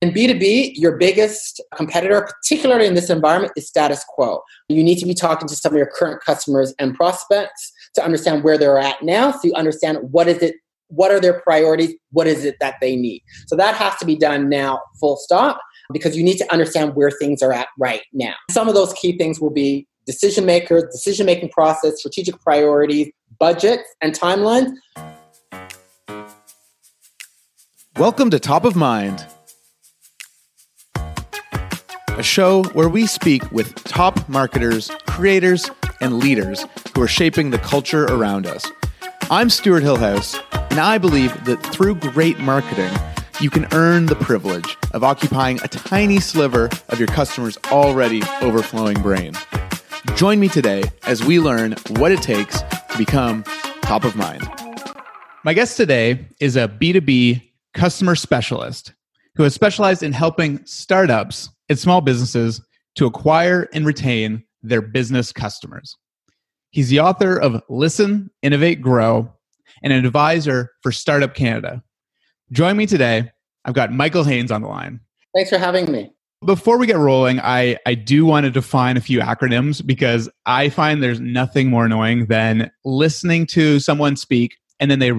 In B2B, your biggest competitor, particularly in this environment, is status quo. You need to be talking to some of your current customers and prospects to understand where they're at now so you understand what is it what are their priorities what is it that they need. So that has to be done now full stop because you need to understand where things are at right now. Some of those key things will be decision makers decision making process strategic priorities budgets and timelines. Welcome to top of mind a show where we speak with top marketers creators and leaders who are shaping the culture around us. I'm Stuart Hillhouse, and I believe that through great marketing, you can earn the privilege of occupying a tiny sliver of your customer's already overflowing brain. Join me today as we learn what it takes to become top of mind. My guest today is a B2B customer specialist who has specialized in helping startups and small businesses to acquire and retain their business customers. He's the author of Listen, Innovate, Grow, and an advisor for Startup Canada. Join me today. I've got Michael Haynes on the line. Thanks for having me. Before we get rolling, I, I do want to define a few acronyms because I find there's nothing more annoying than listening to someone speak and then they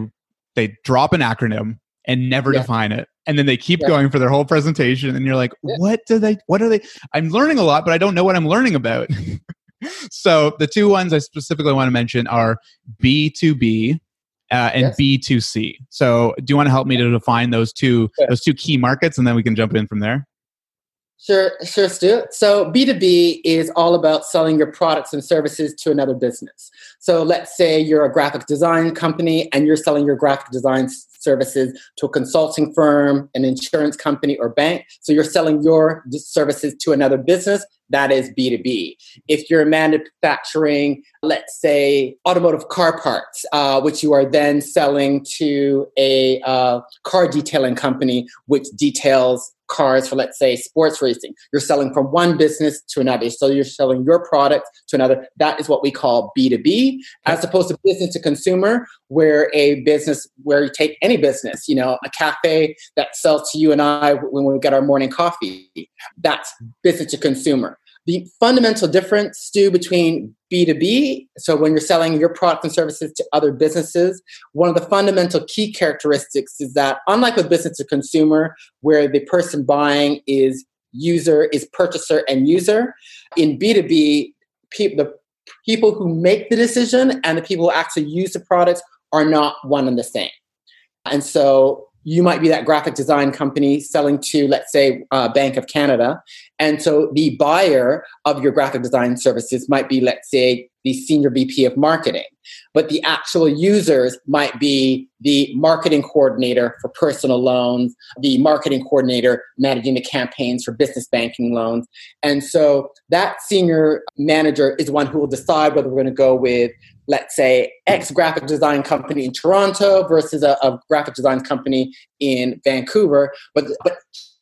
they drop an acronym and never yeah. define it and then they keep yeah. going for their whole presentation and you're like what do they what are they i'm learning a lot but i don't know what i'm learning about so the two ones i specifically want to mention are b2b uh, and yes. b2c so do you want to help me to define those two sure. those two key markets and then we can jump in from there Sure, sure, Stu. So B2B is all about selling your products and services to another business. So let's say you're a graphic design company and you're selling your graphic design services to a consulting firm, an insurance company, or bank. So you're selling your services to another business. That is B2B. If you're manufacturing, let's say, automotive car parts, uh, which you are then selling to a uh, car detailing company, which details cars for let's say sports racing you're selling from one business to another. So you're selling your product to another. That is what we call b2b as opposed to business to consumer where a business where you take any business you know a cafe that sells to you and i when we get our morning coffee. That's business to consumer the fundamental difference, Stu, between B2B, so when you're selling your products and services to other businesses, one of the fundamental key characteristics is that, unlike with business to consumer, where the person buying is user, is purchaser and user, in B2B, pe- the people who make the decision and the people who actually use the products are not one and the same. And so you might be that graphic design company selling to, let's say, uh, Bank of Canada. And so the buyer of your graphic design services might be, let's say, the senior VP of marketing. But the actual users might be the marketing coordinator for personal loans, the marketing coordinator managing the campaigns for business banking loans. And so that senior manager is one who will decide whether we're going to go with let's say, X graphic design company in Toronto versus a, a graphic design company in Vancouver, but but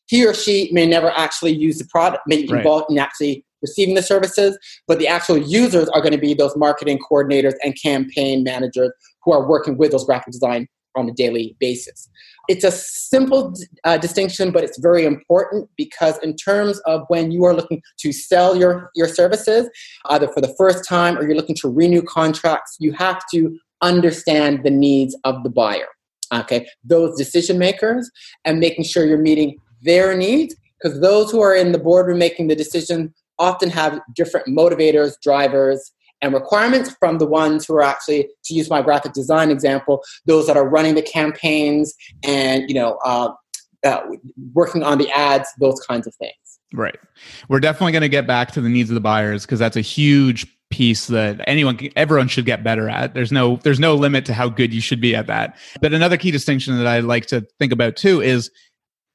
he or she may never actually use the product, may be right. involved in actually receiving the services, but the actual users are going to be those marketing coordinators and campaign managers who are working with those graphic design on a daily basis. It's a simple uh, distinction, but it's very important because, in terms of when you are looking to sell your, your services, either for the first time or you're looking to renew contracts, you have to understand the needs of the buyer. Okay, those decision makers, and making sure you're meeting their needs because those who are in the boardroom making the decision often have different motivators, drivers, and requirements from the ones who are actually, to use my graphic design example, those that are running the campaigns and you know uh, uh, working on the ads, those kinds of things. Right. We're definitely going to get back to the needs of the buyers because that's a huge piece that anyone everyone should get better at there's no there's no limit to how good you should be at that but another key distinction that i like to think about too is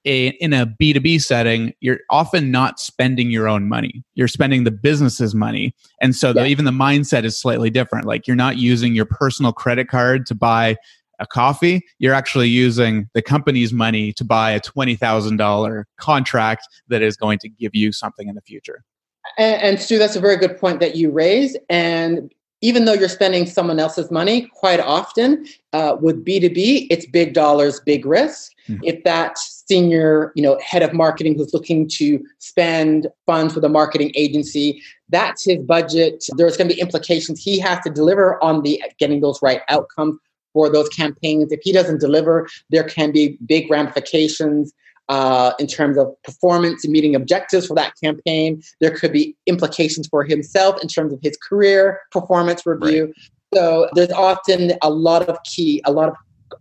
a, in a B2B setting, you're often not spending your own money. You're spending the business's money. And so the, even the mindset is slightly different. Like you're not using your personal credit card to buy a coffee. You're actually using the company's money to buy a $20,000 contract that is going to give you something in the future. And, and Stu, that's a very good point that you raise. And even though you're spending someone else's money, quite often uh, with B2B, it's big dollars, big risk. Mm-hmm. If that senior, you know, head of marketing who's looking to spend funds with a marketing agency, that's his budget. There's going to be implications. He has to deliver on the getting those right outcomes for those campaigns. If he doesn't deliver, there can be big ramifications uh, in terms of performance and meeting objectives for that campaign. There could be implications for himself in terms of his career performance review. Right. So there's often a lot of key, a lot of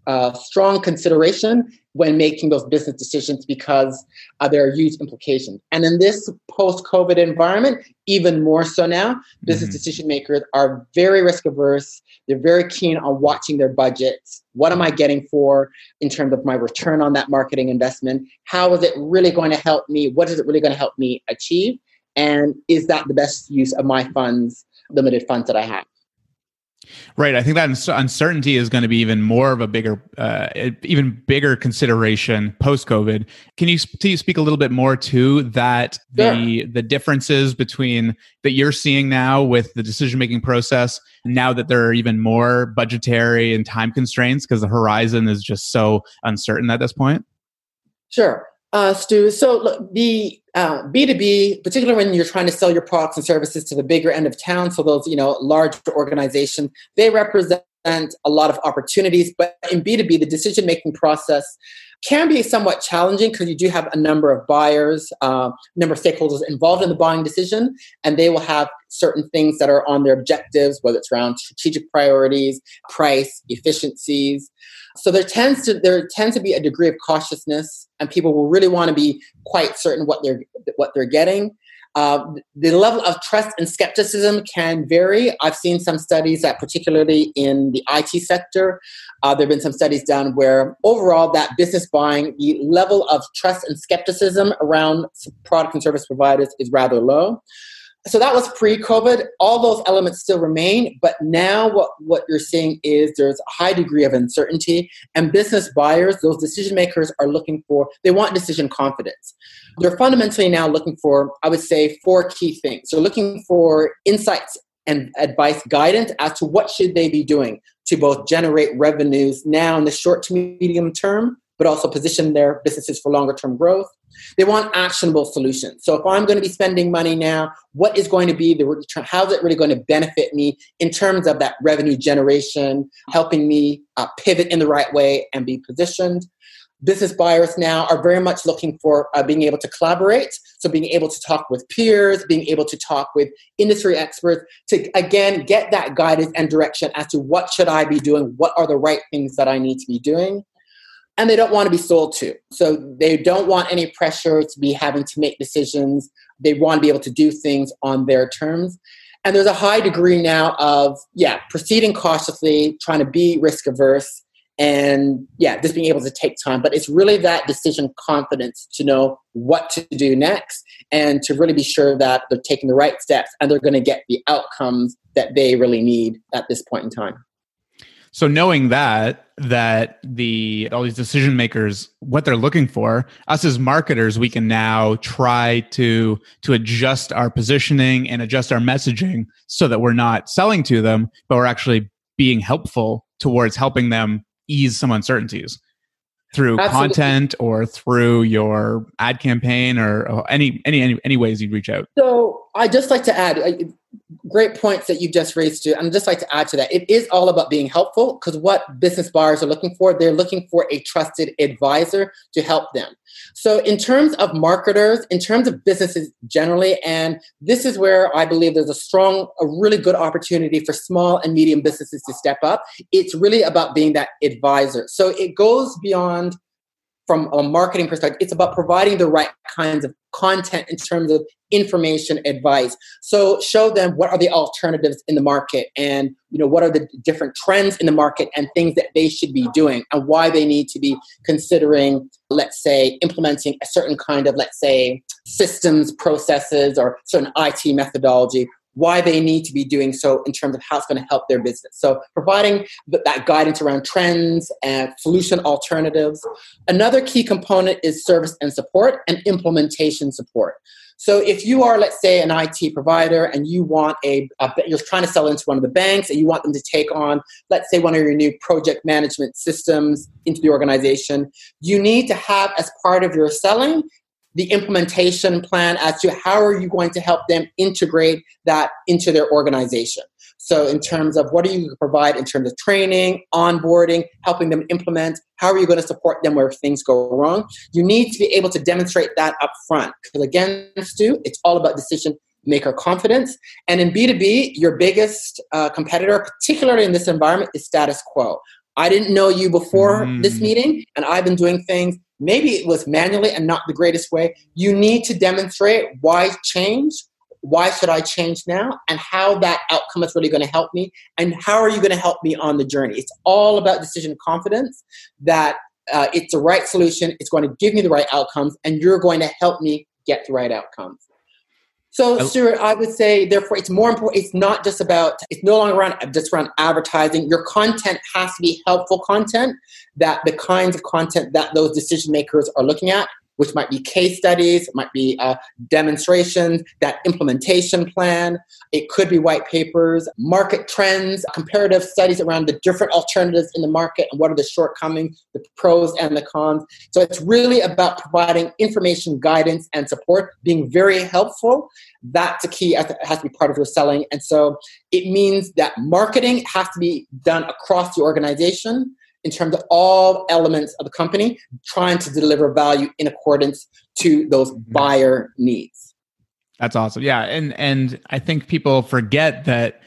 uh, strong consideration when making those business decisions because uh, there are huge implications. And in this post COVID environment, even more so now, business mm-hmm. decision makers are very risk averse. They're very keen on watching their budgets. What am I getting for in terms of my return on that marketing investment? How is it really going to help me? What is it really going to help me achieve? And is that the best use of my funds, limited funds that I have? Right. I think that uncertainty is going to be even more of a bigger, uh, even bigger consideration post COVID. Can you speak a little bit more to that the the differences between that you're seeing now with the decision making process now that there are even more budgetary and time constraints because the horizon is just so uncertain at this point? Sure uh, Stu. So look, the uh, B2B, particularly when you're trying to sell your products and services to the bigger end of town, so those, you know, large organizations, they represent a lot of opportunities. But in B2B, the decision-making process can be somewhat challenging because you do have a number of buyers, uh, number of stakeholders involved in the buying decision, and they will have certain things that are on their objectives, whether it's around strategic priorities, price, efficiencies. So there tends to there tends to be a degree of cautiousness, and people will really want to be quite certain what they're what they're getting. Uh, the level of trust and skepticism can vary. I've seen some studies that, particularly in the IT sector, uh, there have been some studies done where overall that business buying, the level of trust and skepticism around product and service providers is rather low so that was pre-COVID. All those elements still remain, but now what, what you're seeing is there's a high degree of uncertainty, and business buyers, those decision makers, are looking for they want decision confidence. They're fundamentally now looking for, I would say, four key things. They're looking for insights and advice guidance as to what should they be doing to both generate revenues now in the short to medium term but also position their businesses for longer term growth. They want actionable solutions. So if I'm going to be spending money now, what is going to be the return? How is it really going to benefit me in terms of that revenue generation, helping me uh, pivot in the right way and be positioned? Business buyers now are very much looking for uh, being able to collaborate. So being able to talk with peers, being able to talk with industry experts to again get that guidance and direction as to what should I be doing? What are the right things that I need to be doing? And they don't want to be sold to. So they don't want any pressure to be having to make decisions. They want to be able to do things on their terms. And there's a high degree now of, yeah, proceeding cautiously, trying to be risk averse, and yeah, just being able to take time. But it's really that decision confidence to know what to do next and to really be sure that they're taking the right steps and they're going to get the outcomes that they really need at this point in time. So knowing that that the all these decision makers what they're looking for, us as marketers, we can now try to to adjust our positioning and adjust our messaging so that we're not selling to them, but we're actually being helpful towards helping them ease some uncertainties through Absolutely. content or through your ad campaign or any, any any any ways you'd reach out. So I just like to add great points that you've just raised to and I'd just like to add to that it is all about being helpful because what business buyers are looking for they're looking for a trusted advisor to help them. So in terms of marketers in terms of businesses generally and this is where i believe there's a strong a really good opportunity for small and medium businesses to step up. It's really about being that advisor. So it goes beyond from a marketing perspective, it's about providing the right kinds of content in terms of information advice. So show them what are the alternatives in the market and you know what are the different trends in the market and things that they should be doing and why they need to be considering let's say implementing a certain kind of let's say systems processes or certain IT methodology why they need to be doing so in terms of how it's going to help their business. So providing that guidance around trends and solution alternatives. Another key component is service and support and implementation support. So if you are, let's say, an IT provider and you want a, a, you're trying to sell into one of the banks and you want them to take on, let's say, one of your new project management systems into the organization, you need to have as part of your selling the implementation plan as to how are you going to help them integrate that into their organization. So, in terms of what are you provide in terms of training, onboarding, helping them implement, how are you going to support them where things go wrong? You need to be able to demonstrate that up front. Because again, Stu, it's all about decision maker confidence. And in B2B, your biggest uh, competitor, particularly in this environment, is status quo. I didn't know you before mm. this meeting, and I've been doing things maybe it was manually and not the greatest way. You need to demonstrate why change, why should I change now, and how that outcome is really going to help me, and how are you going to help me on the journey. It's all about decision confidence that uh, it's the right solution, it's going to give me the right outcomes, and you're going to help me get the right outcomes. So, Stuart, I would say, therefore, it's more important. It's not just about, it's no longer around just around advertising. Your content has to be helpful content that the kinds of content that those decision makers are looking at which might be case studies, might be uh, demonstrations, that implementation plan. It could be white papers, market trends, comparative studies around the different alternatives in the market and what are the shortcomings, the pros and the cons. So it's really about providing information, guidance, and support, being very helpful. That's a key, it has to be part of your selling. And so it means that marketing has to be done across the organization in terms of all elements of the company, trying to deliver value in accordance to those mm-hmm. buyer needs. That's awesome. Yeah, and and I think people forget that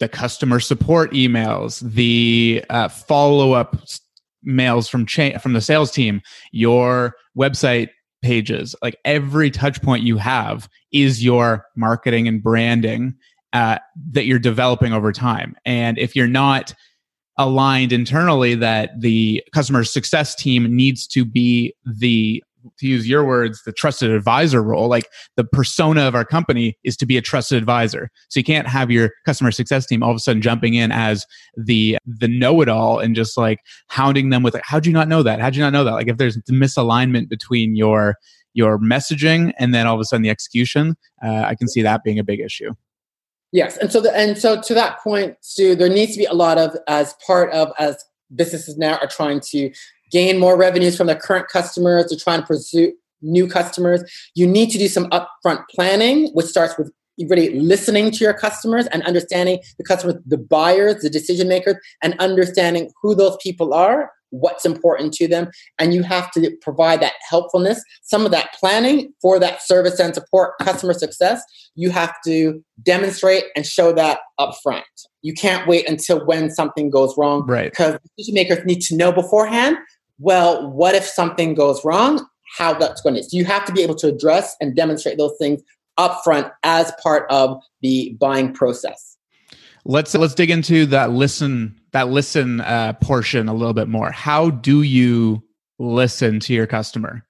the customer support emails, the uh, follow up mails from cha- from the sales team, your website pages, like every touch point you have is your marketing and branding uh, that you're developing over time. And if you're not aligned internally that the customer success team needs to be the to use your words the trusted advisor role. Like the persona of our company is to be a trusted advisor. So you can't have your customer success team all of a sudden jumping in as the the know-it-all and just like hounding them with like how'd you not know that? How'd you not know that? Like if there's misalignment between your your messaging and then all of a sudden the execution uh, i can see that being a big issue Yes, and so the, and so to that point, Stu, there needs to be a lot of as part of as businesses now are trying to gain more revenues from their current customers, they're trying to pursue new customers. You need to do some upfront planning, which starts with really listening to your customers and understanding the customers, the buyers, the decision makers, and understanding who those people are what's important to them. And you have to provide that helpfulness some of that planning for that service and support customer success you have to demonstrate and show that up front you can't wait until when something goes wrong right. because decision makers need to know beforehand well what if something goes wrong? How that's going to so you have to be able to address and demonstrate those things upfront as part of the buying process. Let's let's dig into that listen that listen uh, portion a little bit more. How do you listen to your customer?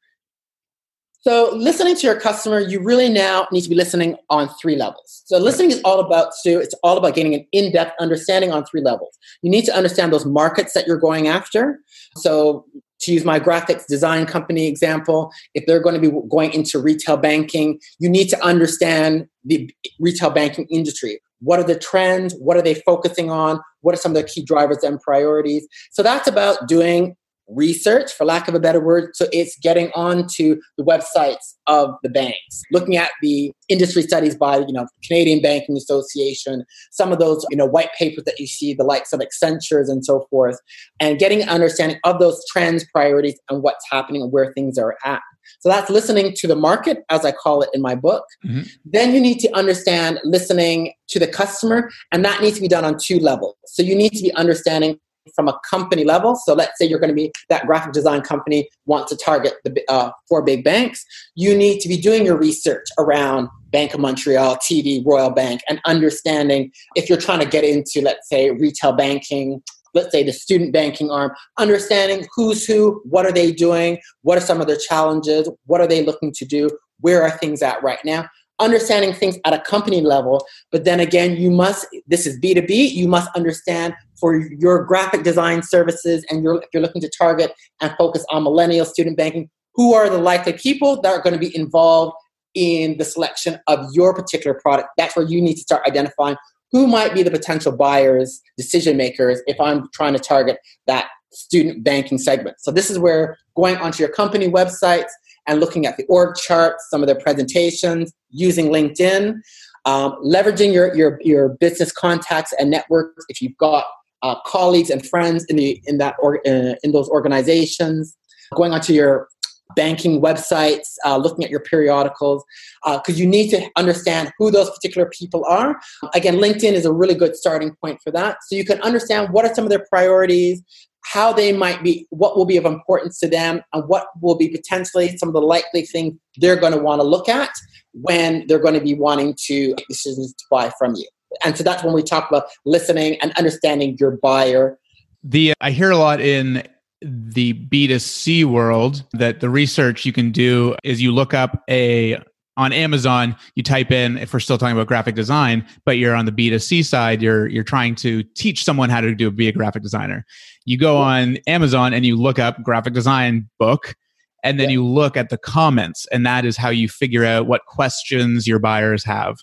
So, listening to your customer, you really now need to be listening on three levels. So, listening is all about, Stu, it's all about getting an in depth understanding on three levels. You need to understand those markets that you're going after. So, to use my graphics design company example, if they're going to be going into retail banking, you need to understand the retail banking industry. What are the trends? What are they focusing on? What are some of the key drivers and priorities? So that's about doing research, for lack of a better word. So it's getting onto the websites of the banks, looking at the industry studies by, you know, Canadian Banking Association, some of those, you know, white papers that you see, the likes of Accentures and so forth, and getting an understanding of those trends, priorities, and what's happening and where things are at. So that's listening to the market, as I call it in my book. Mm-hmm. Then you need to understand listening to the customer, and that needs to be done on two levels. So you need to be understanding from a company level. So let's say you're going to be that graphic design company wants to target the uh, four big banks. You need to be doing your research around Bank of Montreal, TD, Royal Bank, and understanding if you're trying to get into, let's say, retail banking, let's say the student banking arm, understanding who's who, what are they doing, what are some of their challenges, what are they looking to do, where are things at right now, understanding things at a company level. But then again, you must, this is B2B, you must understand for your graphic design services and if you're looking to target and focus on millennial student banking, who are the likely people that are going to be involved in the selection of your particular product. That's where you need to start identifying who might be the potential buyers, decision makers, if I'm trying to target that student banking segment. So this is where going onto your company websites and looking at the org charts, some of their presentations, using LinkedIn, um, leveraging your, your, your business contacts and networks if you've got uh, colleagues and friends in the in that or, uh, in those organizations, going onto your banking websites, uh, looking at your periodicals, because uh, you need to understand who those particular people are. Again, LinkedIn is a really good starting point for that. So you can understand what are some of their priorities, how they might be, what will be of importance to them, and what will be potentially some of the likely things they're going to want to look at when they're going to be wanting to make decisions to buy from you. And so that's when we talk about listening and understanding your buyer. The I hear a lot in the B2C world that the research you can do is you look up a on Amazon, you type in if we're still talking about graphic design, but you're on the B2C side, you're you're trying to teach someone how to do be a graphic designer. You go on Amazon and you look up graphic design book and then yeah. you look at the comments and that is how you figure out what questions your buyers have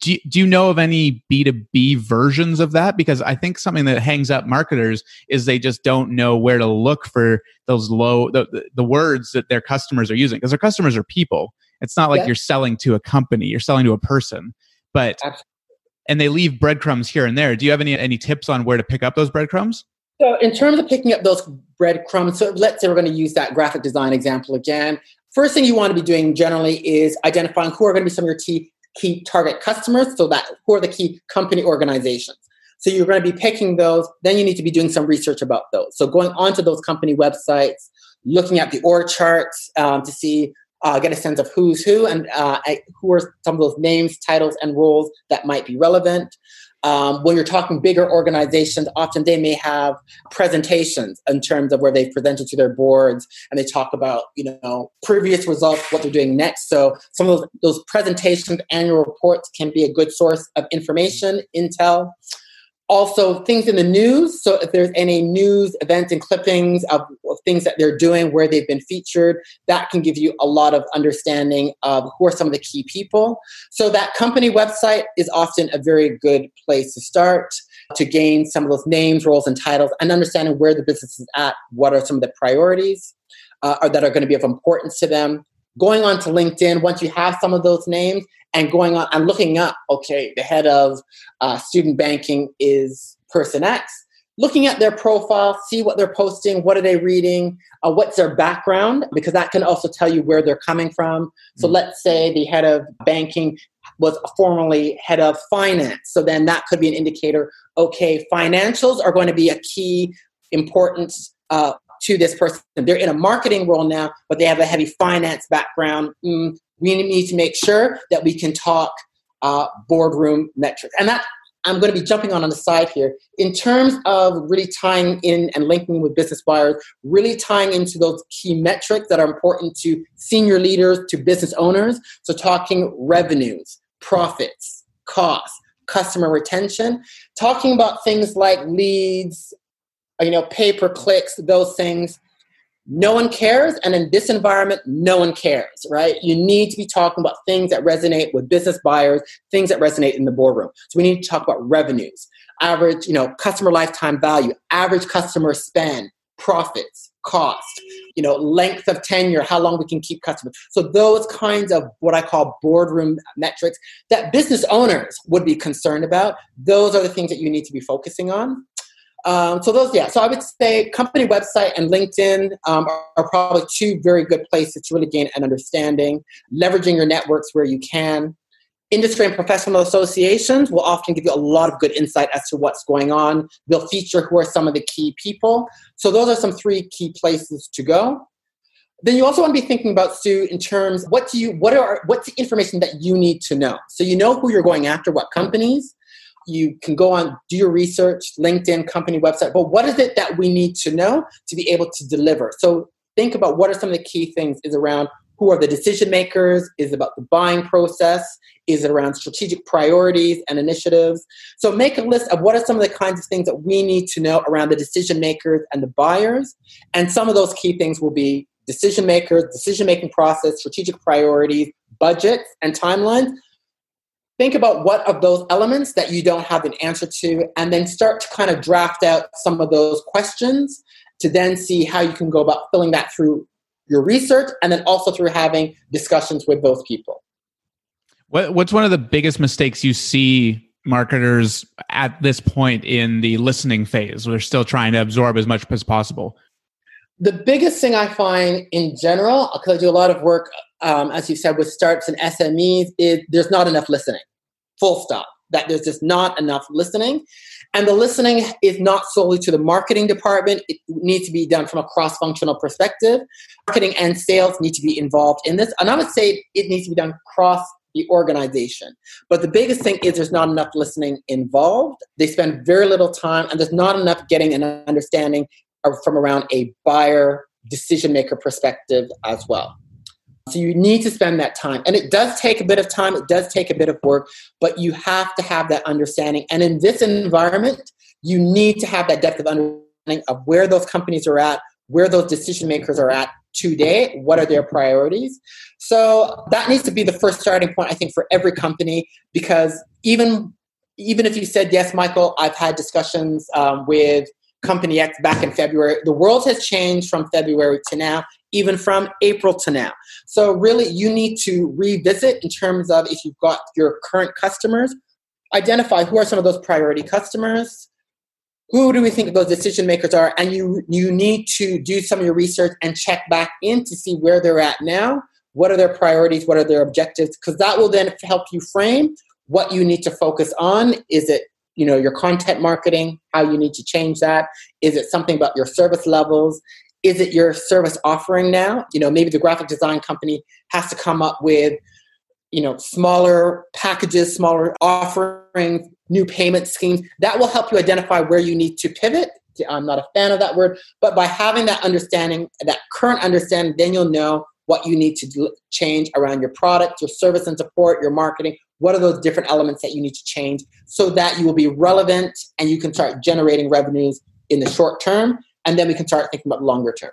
do, do you know of any b2b versions of that? Because i think something that hangs up marketers is they just don't know where to look for those low the, the words that their customers are using because their customers are people. It's not like yeah. you're selling to a company you're selling to a person. But Absolutely. and they leave breadcrumbs here and there. Do you have any any tips on where to pick up those breadcrumbs? So in terms of picking up those breadcrumbs so let's say we're going to use that graphic design example again. First thing you want to be doing generally is identifying who are going to be some of your key key target customers. So that who are the key company organizations. So you're going to be picking those. Then you need to be doing some research about those. So going onto those company websites, looking at the org charts um, to see, uh, get a sense of who's who and uh, who are some of those names, titles, and roles that might be relevant. Um, when you're talking bigger organizations, often they may have presentations in terms of where they've presented to their boards and they talk about, you know, previous results, what they're doing next. So some of those, those presentations, annual reports can be a good source of information, intel also things in the news. So if there's any news events and clippings of, of, things that they're doing where they've been featured that can give you a lot of understanding of who are some of the key people. So that company website is often a very good place to start to gain some of those names roles and titles and understanding where the business is at what are some of the priorities uh, are, that are going to be of importance to them going on to linkedin once you have some of those names and going on and looking up, okay, the head of uh, student banking is person X, looking at their profile, see what they're posting, what are they reading, uh, what's their background, because that can also tell you where they're coming from. So mm-hmm. let's say the head of banking was formerly head of finance. So then that could be an indicator, okay, financials are going to be a key importance uh, to this person. They're in a marketing role now, but they have a heavy finance background. Mm, we need to make sure that we can talk uh, boardroom metrics. And that I'm going to be jumping on on the side here. In terms of really tying in and linking with business buyers, really tying into those key metrics that are important to senior leaders, to business owners. So, talking revenues, profits, costs, customer retention, talking about things like leads, Uh, you know, pay per clicks, those things. No one cares and in this environment no one cares right? You need to be talking about things that resonate with business buyers things that resonate in the boardroom. So we need to talk about revenues average you know customer lifetime value average customer spend profits cost you know length of tenure how long we can keep customers. So those kinds of what i call boardroom metrics that business owners would be concerned about those are the things that you need to be focusing on um, so those, yeah. So I would say company website and LinkedIn um, are, are, probably two very good places to really gain an understanding. Leveraging your networks where you can. Industry and professional associations will often give you a lot of good insight as to what's going on. They'll feature who are some of the key people. So those are some three key places to go. Then you also want to be thinking about Stu in terms what do you what are what's the information that you need to know. So you know who you're going after, what companies you can go on, do your research, LinkedIn, company website, but what is it that we need to know to be able to deliver? So think about what are some of the key things is around who are the decision makers? Is about the buying process? Is it around strategic priorities and initiatives? So make a list of what are some of the kinds of things that we need to know around the decision makers and the buyers. And some of those key things will be decision makers, decision making process, strategic priorities, budgets, and timelines. Think about what of those elements that you don't have an answer to, and then start to kind of draft out some of those questions to then see how you can go about filling that through your research and then also through having discussions with those people. What, what's one of the biggest mistakes you see marketers at this point in the listening phase? where They're still trying to absorb as much as possible. The biggest thing I find in general, because I do a lot of work, um, as you said, with startups and SMEs, is there's not enough listening. Full stop. That there's just not enough listening. And the listening is not solely to the marketing department. It needs to be done from a cross functional perspective. Marketing and sales need to be involved in this. And I would say it needs to be done cross the organization. But the biggest thing is there's not enough listening involved. They spend very little time, and there's not enough getting an understanding from around a buyer decision maker perspective as well. So you need to spend that time. And it does take a bit of time, it does take a bit of work, but you have to have that understanding. And in this environment, you need to have that depth of understanding of where those companies are at, where those decision makers are at today, what are their priorities. So that needs to be the first starting point, I think, for every company, because even even if you said yes, Michael, I've had discussions um, with Company X back in February. The world has changed from February to now, even from April to now. So, really, you need to revisit in terms of if you've got your current customers, identify who are some of those priority customers. Who do we think those decision makers are? And you, you need to do some of your research and check back in to see where they're at now. What are their priorities? What are their objectives? Because that will then help you frame what you need to focus on. Is it you know your content marketing how you need to change that. Is it something about your service levels? Is it your service offering now? You know maybe the graphic design company has to come up with you know smaller packages smaller offerings new payment schemes. That will help you identify where you need to pivot. I'm not a fan of that word but by having that understanding that current understanding then you'll know what you need to do, change around your product your service and support your marketing what are those different elements that you need to change so that you will be relevant and you can start generating revenues in the short term and then we can start thinking about longer term?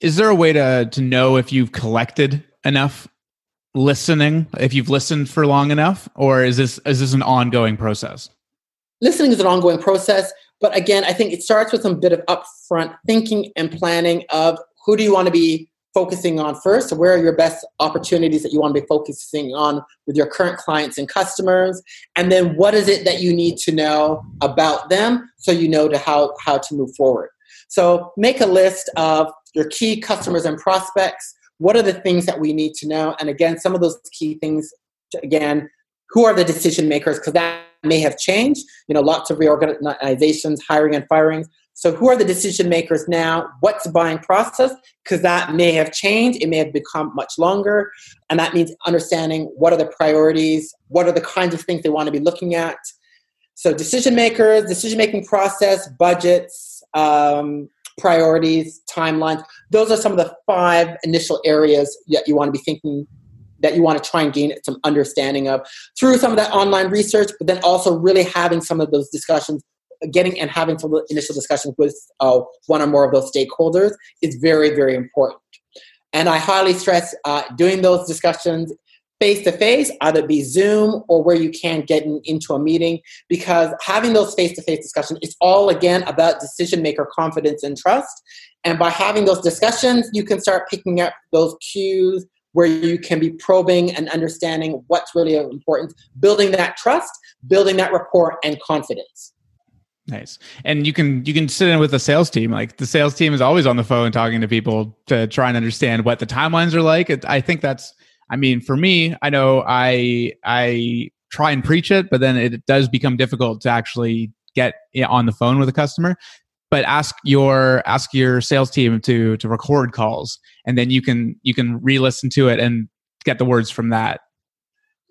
Is there a way to to know if you've collected enough listening if you've listened for long enough or is this is this an ongoing process? Listening is an ongoing process but again i think it starts with some bit of upfront thinking and planning of who do you want to be focusing on first? Where are your best opportunities that you want to be focusing on with your current clients and customers? And then what is it that you need to know about them so you know to how, how to move forward? So make a list of your key customers and prospects. What are the things that we need to know? And again, some of those key things, again, who are the decision makers? Because that may have changed. You know, lots of reorganizations, hiring and firing. So, who are the decision makers now? What's the buying process? Because that may have changed. It may have become much longer. And that means understanding what are the priorities, what are the kinds of things they want to be looking at. So, decision makers, decision making process, budgets, um, priorities, timelines. Those are some of the five initial areas that you want to be thinking that you want to try and gain some understanding of through some of that online research, but then also really having some of those discussions getting and having some initial discussions with uh, one or more of those stakeholders is very, very important. And I highly stress uh, doing those discussions face to face, either be Zoom or where you can get in, into a meeting, because having those face to face discussions, it's all again about decision maker confidence and trust. And by having those discussions, you can start picking up those cues where you can be probing and understanding what's really important, building that trust, building that rapport and confidence. Nice. And you can you can sit in with the sales team. Like the sales team is always on the phone talking to people to try and understand what the timelines are like. I think that's I mean, for me, I know I I try and preach it, but then it does become difficult to actually get on the phone with a customer. But ask your ask your sales team to to record calls, and then you can you can re-listen to it and get the words from that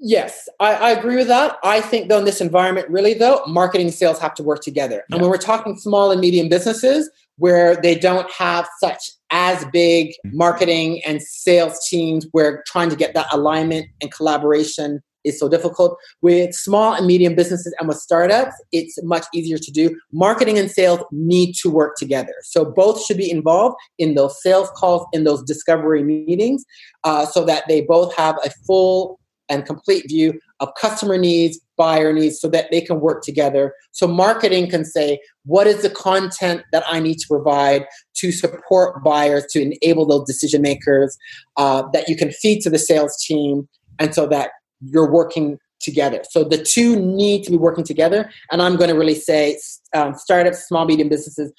Yes, I, I, agree with that. I think, though, in this environment, really, though, marketing and sales have to work together. And when we're talking small and medium businesses, where they don't have such as big marketing and sales teams where trying to get that alignment and collaboration is so difficult. With small and medium businesses and with startups, it's much easier to do. Marketing and sales need to work together. So both should be involved in those sales calls, in those discovery meetings, uh, so that they both have a full and complete view of customer needs, buyer needs, so that they can work together. So marketing can say, what is the content that I need to provide to support buyers, to enable those decision makers uh, that you can feed to the sales team, and so that you're working together. So the two need to be working together. And I'm going to really say um, startups, small, medium businesses,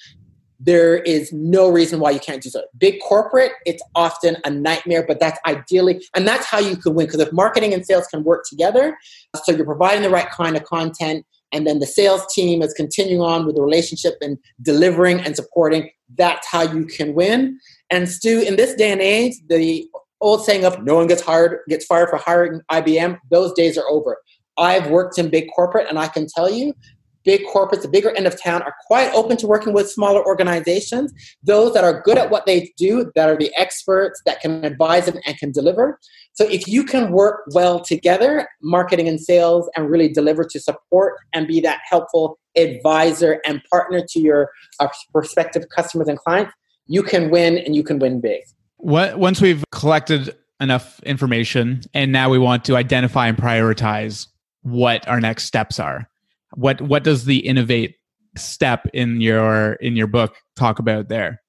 there is no reason why you can't do so. Big corporate, it's often a nightmare, but that's ideally, and that's how you can win. Because if marketing and sales can work together, so you're providing the right kind of content, and then the sales team is continuing on with the relationship and delivering and supporting, that's how you can win. And Stu, in this day and age, the old saying of no one gets hired gets fired for hiring IBM, those days are over. I've worked in big corporate and I can tell you big corporates, the bigger end of town, are quite open to working with smaller organizations, those that are good at what they do, that are the experts, that can advise them and can deliver. So if you can work well together, marketing and sales, and really deliver to support and be that helpful advisor and partner to your uh, prospective customers and clients, you can win and you can win big. What, once we've collected enough information and now we want to identify and prioritize what our next steps are what what does the innovate step in your in your book talk about there?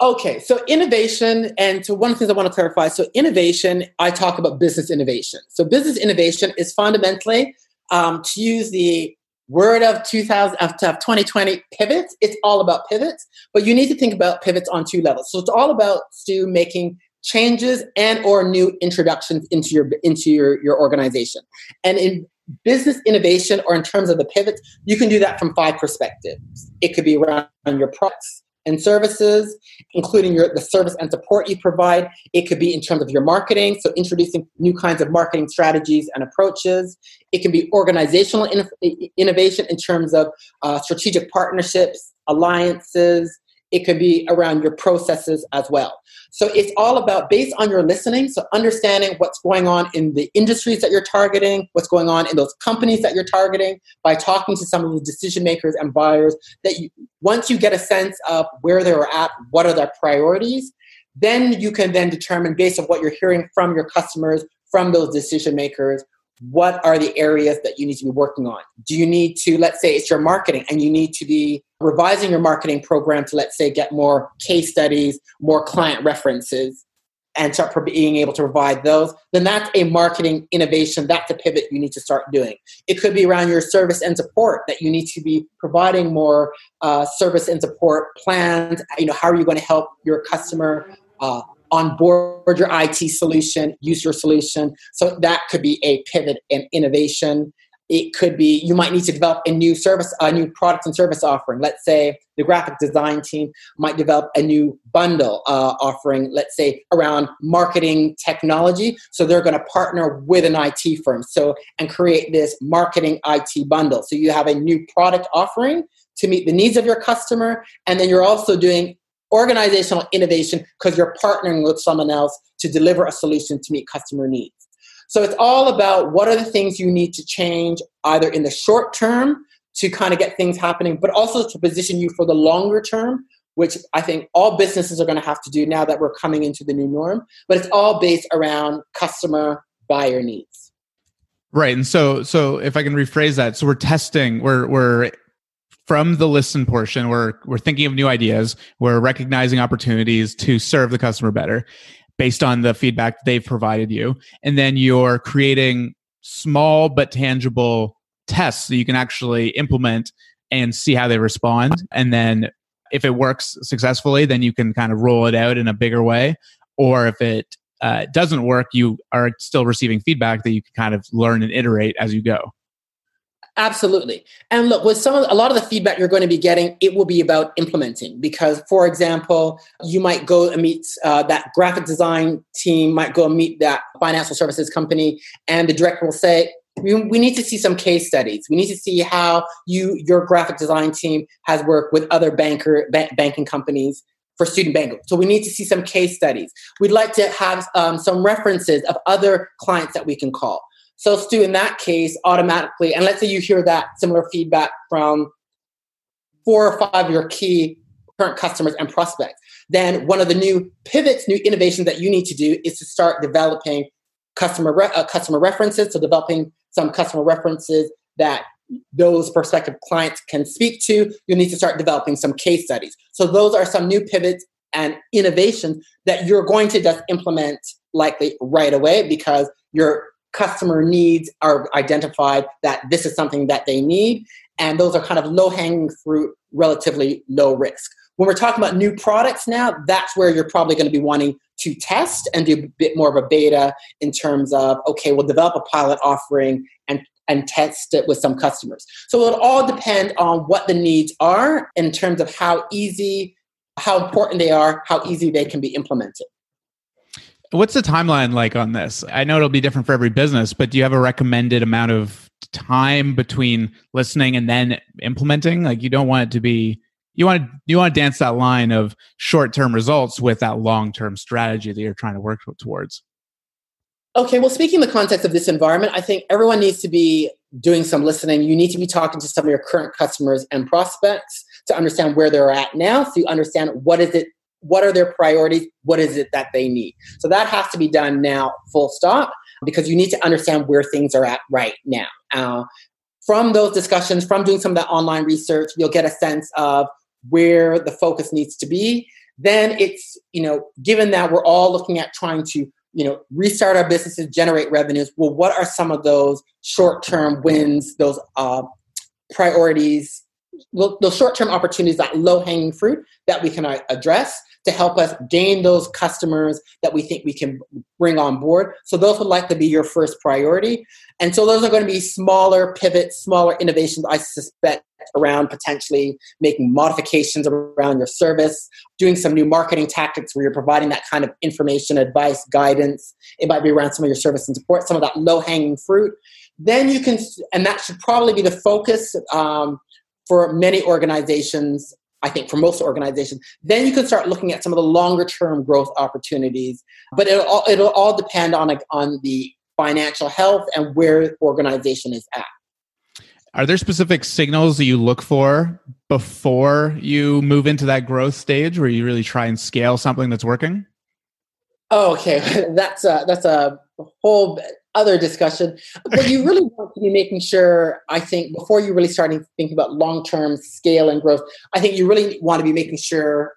Okay so innovation and so one of the things i want to clarify so innovation i talk about business innovation. So business innovation is fundamentally um, to use the word of 2000 of 2020 pivots. It's all about pivots but you need to think about pivots on two levels. So it's all about stu making changes and or new introductions into your into your your organization. And in business innovation or in terms of the pivots, you can do that from five perspectives. It could be around your products and services, including your the service and support you provide. It could be in terms of your marketing, so introducing new kinds of marketing strategies and approaches. It can be organizational in- innovation in terms of uh, strategic partnerships, alliances. It could be around your processes as well. So it's all about based on your listening, so understanding what's going on in the industries that you're targeting, what's going on in those companies that you're targeting, by talking to some of the decision makers and buyers. That you, once you get a sense of where they're at, what are their priorities, then you can then determine based on what you're hearing from your customers, from those decision makers, what are the areas that you need to be working on? Do you need to, let's say it's your marketing and you need to be revising your marketing program to, let's say, get more case studies, more client references, and start being able to provide those, then that's a marketing innovation. That's a pivot you need to start doing. It could be around your service and support that you need to be providing more uh, service and support plans. You know, how are you going to help your customer uh, on board your IT solution, use your solution. So that could be a pivot and innovation. It could be you might need to develop a new service, a new product and service offering. Let's say the graphic design team might develop a new bundle uh, offering, let's say around marketing technology. So they're going to partner with an IT firm. So and create this marketing IT bundle. So you have a new product offering to meet the needs of your customer, and then you're also doing organizational innovation because you're partnering with someone else to deliver a solution to meet customer needs. So it's all about what are the things you need to change either in the short term to kind of get things happening, but also to position you for the longer term, which I think all businesses are going to have to do now that we're coming into the new norm. But it's all based around customer buyer needs. Right. And so so if I can rephrase that, so we're testing, we're we're from the listen portion we're we're thinking of new ideas. We're recognizing opportunities to serve the customer better based on the feedback they've provided you. And then you're creating small but tangible tests that you can actually implement and see how they respond. And then if it works successfully then you can kind of roll it out in a bigger way. Or if it uh, doesn't work you are still receiving feedback that you can kind of learn and iterate as you go Absolutely. And look, with some of, a lot of the feedback you're going to be getting, it will be about implementing. Because, for example, you might go and meet uh, that graphic design team, might go and meet that financial services company, and the director will say, we, we need to see some case studies. We need to see how you your graphic design team has worked with other banker ba- banking companies for student banking. So we need to see some case studies. We'd like to have um, some references of other clients that we can call. So Stu, in that case, automatically, and let's say you hear that similar feedback from four or five of your key current customers and prospects, then one of the new pivots, new innovations that you need to do is to start developing customer re- uh, customer references. So developing some customer references that those prospective clients can speak to. You need to start developing some case studies. So those are some new pivots and innovations that you're going to just implement likely right away because your customer needs are identified that this is something that they need and those are kind of low hanging fruit relatively low risk when we're talking about new products now, that's where you're probably going to be wanting to test and do a bit more of a beta in terms of, okay, we'll develop a pilot offering and and test it with some customers. So it'll all depend on what the needs are in terms of how easy, how important they are, how easy they can be implemented. What's the timeline like on this? I know it'll be different for every business, but do you have a recommended amount of time between listening and then implementing? Like you don't want it to be you want to you want to dance that line of short term results with that long term strategy that you're trying to work towards. Okay, well, speaking in the context of this environment, I think everyone needs to be doing some listening. You need to be talking to some of your current customers and prospects to understand where they're at now, so you understand what is it, what are their priorities, what is it that they need. So that has to be done now, full stop, because you need to understand where things are at right now. Uh, from those discussions, from doing some of that online research, you'll get a sense of where the focus needs to be then it's you know given that we're all looking at trying to you know restart our businesses generate revenues well what are some of those short-term wins those uh, priorities those short-term opportunities that low-hanging fruit that we can uh, address to help us gain those customers that we think we can bring on board. So those would likely be your first priority. And so those are going to be smaller pivots, smaller innovations, I suspect, around potentially making modifications around your service, doing some new marketing tactics where you're providing that kind of information, advice, guidance. It might be around some of your service and support, some of that low hanging fruit. Then you can, and that should probably be the focus um, for many organizations I think for most organizations, then you can start looking at some of the longer term growth opportunities. But it'll all, it'll all depend on on the financial health and where the organization is at. Are there specific signals that you look for before you move into that growth stage where you really try and scale something that's working? Oh, okay, that's a, that's a whole other discussion. But you really want to be making sure, I think, before you really starting thinking about long term scale and growth, I think you really want to be making sure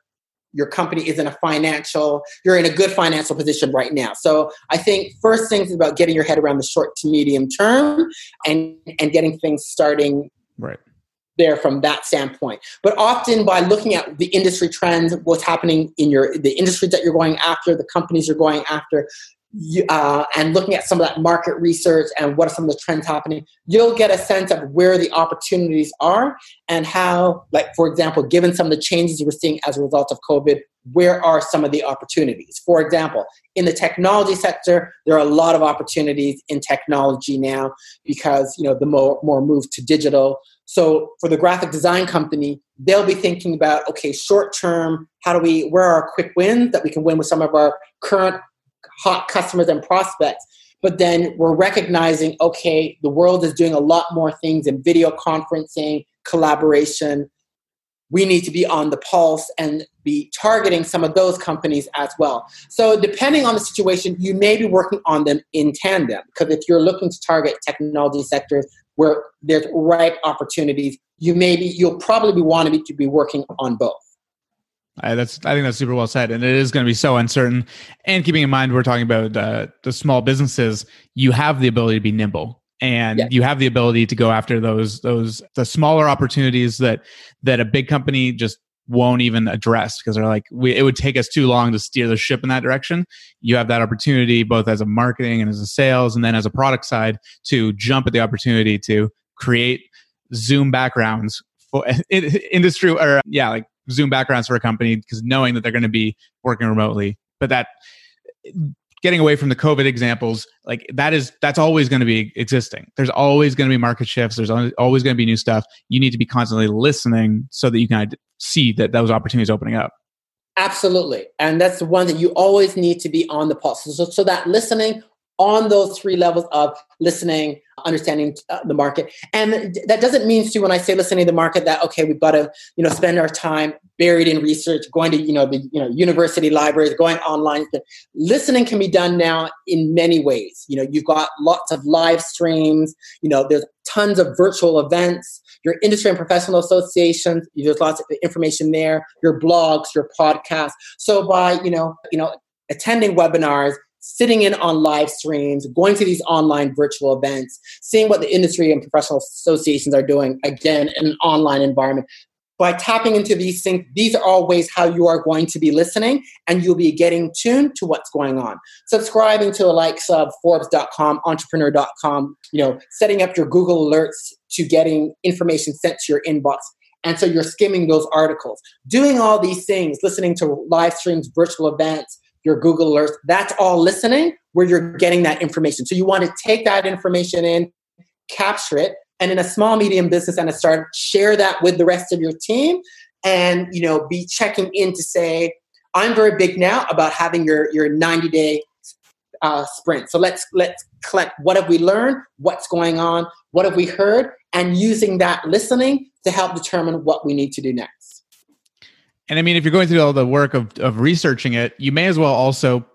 your company is in a financial, you're in a good financial position right now. So I think first things is about getting your head around the short to medium term and and getting things starting right there from that standpoint. But often by looking at the industry trends, what's happening in your the industries that you're going after, the companies you're going after, uh, and looking at some of that market research and what are some of the trends happening, you'll get a sense of where the opportunities are and how, like, for example, given some of the changes we're seeing as a result of COVID, where are some of the opportunities? For example, in the technology sector, there are a lot of opportunities in technology now because, you know, the more, more move to digital. So for the graphic design company, they'll be thinking about, okay, short term, how do we, where are our quick wins that we can win with some of our current hot customers and prospects but then we're recognizing okay the world is doing a lot more things in video conferencing collaboration. We need to be on the pulse and be targeting some of those companies as well. So depending on the situation you may be working on them in tandem because if you're looking to target technology sectors where there's ripe opportunities you may be you'll probably be wanting to be working on both I, that's I think that's super well said, and it is going to be so uncertain. And keeping in mind, we're talking about uh, the small businesses. You have the ability to be nimble, and yeah. you have the ability to go after those those the smaller opportunities that that a big company just won't even address because they're like we, it would take us too long to steer the ship in that direction you have that opportunity both as a marketing and as a sales and then as a product side to jump at the opportunity to create zoom backgrounds for industry or yeah like Zoom backgrounds for a company because knowing that they're going to be working remotely. But that getting away from the COVID examples, like that is that's always going to be existing. There's always going to be market shifts. There's always going to be new stuff. You need to be constantly listening so that you can see that those opportunities opening up. Absolutely, and that's the one that you always need to be on the pulse. So, so that listening on those three levels of listening, understanding uh, the market. And that doesn't mean to when I say listening to the market that okay, we've got to you know spend our time buried in research, going to you know the you know university libraries, going online. Listening can be done now in many ways. You know, you've got lots of live streams. You know, there's tons of virtual events. Your industry and professional associations, there's lots of information there. Your blogs, your podcasts. So by you know you know attending webinars sitting in on live streams, going to these online virtual events, seeing what the industry and professional associations are doing, again, in an online environment. By tapping into these things, these are all ways how you are going to be listening and you'll be getting tuned to what's going on. Subscribing to the likes of Forbes.com, entrepreneur.com, you know, setting up your Google alerts to getting information sent to your inbox. And so you're skimming those articles, doing all these things, listening to live streams, virtual events, your Google Alerts. That's all listening where you're getting that information. So you want to take that information in, capture it, and in a small medium business and a start, share that with the rest of your team, and you know be checking in to say, I'm very big now about having your your 90 day uh, sprint. So let's let's collect what have we learned, what's going on, what have we heard, and using that listening to help determine what we need to do next. And I mean, if you're going through all the work of, of researching it, you may as well also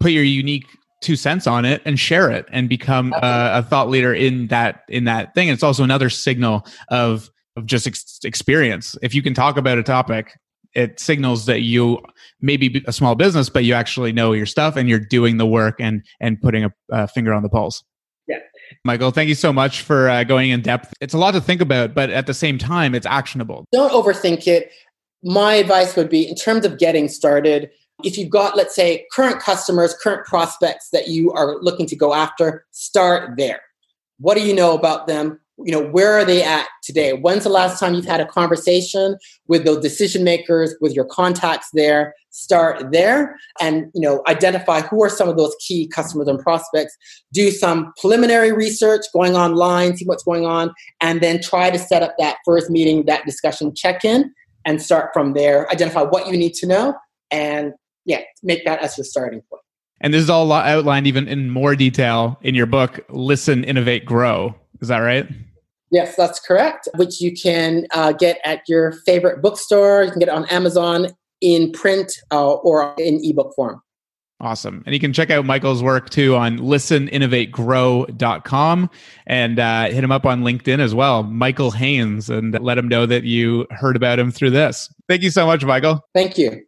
put your unique two cents on it and share it and become uh, a thought leader in that in that thing. And it's also another signal of of just ex- experience. If you can talk about a topic, it signals that you may be a small business, but you actually know your stuff and you're doing the work and and putting a, a finger on the pulse. Yeah. Michael, thank you so much for uh, going in depth. It's a lot to think about, but at the same time, it's actionable. Don't overthink it my advice would be in terms of getting started, if you've got, let's say, current customers, current prospects that you are looking to go after, start there. What do you know about them? You know, where are they at today? When's the last time you've had a conversation with those decision makers, with your contacts there? Start there and, you know, identify who are some of those key customers and prospects. Do some preliminary research, going online, see what's going on, and then try to set up that first meeting, that discussion check in and start from there. Identify what you need to know and yeah, make that as your starting point. And this is all outlined even in more detail in your book, Listen, Innovate, Grow. Is that right? Yes, that's correct. Which you can uh, get at your favorite bookstore. You can get it on Amazon in print uh, or in ebook form. Awesome. And you can check out Michael's work too on listeninnovategrow.com and uh, hit him up on LinkedIn as well, Michael Haynes, and let him know that you heard about him through this. Thank you so much, Michael. Thank you.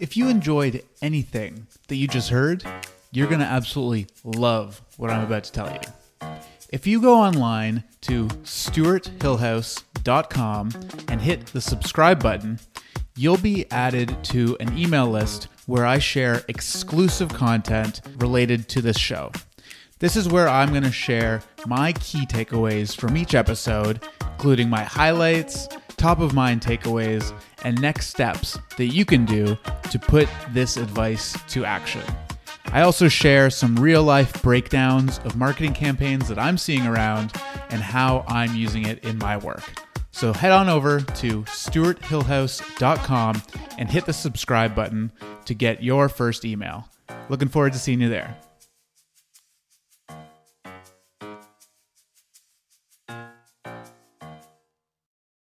If you enjoyed anything that you just heard, you're going to absolutely love what I'm about to tell you. If you go online to stuarthillhouse.com and hit the subscribe button, you'll be added to an email list where I share exclusive content related to this show. This is where I'm going to share my key takeaways from each episode, including my highlights, top of mind takeaways, and next steps that you can do to put this advice to action. I also share some real life breakdowns of marketing campaigns that I'm seeing around and how I'm using it in my work. So head on over to stuarthillhouse.com and hit the subscribe button to get your first email. Looking forward to seeing you there.